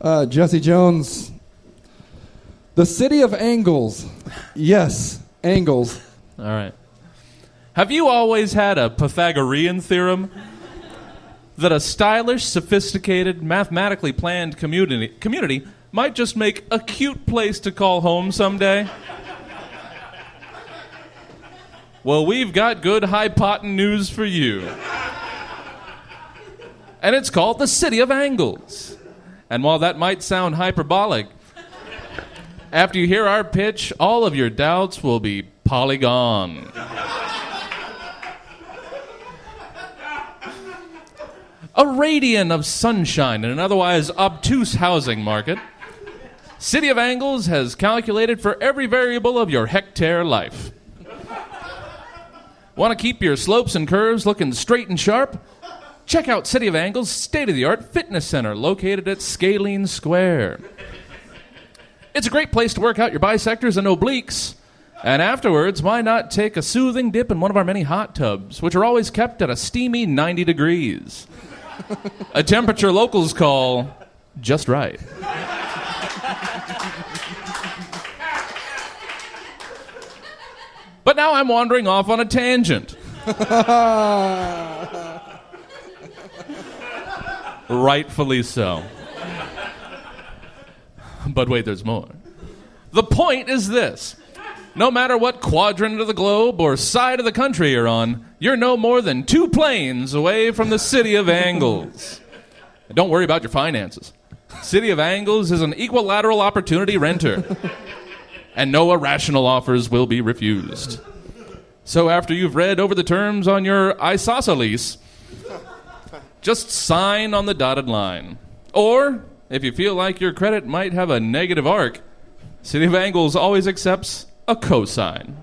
Uh, Jesse Jones. The city of angles. Yes, angles. All right. Have you always had a Pythagorean theorem that a stylish, sophisticated, mathematically planned community, community might just make a cute place to call home someday? Well, we've got good potent news for you. And it's called the City of Angles. And while that might sound hyperbolic, after you hear our pitch, all of your doubts will be polygon. A radiant of sunshine in an otherwise obtuse housing market, City of Angles has calculated for every variable of your hectare life. Want to keep your slopes and curves looking straight and sharp? Check out City of Angles' state of the art fitness center located at Scalene Square. It's a great place to work out your bisectors and obliques. And afterwards, why not take a soothing dip in one of our many hot tubs, which are always kept at a steamy 90 degrees? a temperature locals call just right. but now I'm wandering off on a tangent. Rightfully so. But wait, there's more. The point is this no matter what quadrant of the globe or side of the country you're on, you're no more than two planes away from the City of Angles. Don't worry about your finances. City of Angles is an equilateral opportunity renter, and no irrational offers will be refused. So after you've read over the terms on your isosceles, just sign on the dotted line. Or, if you feel like your credit might have a negative arc, City of Angles always accepts a cosign.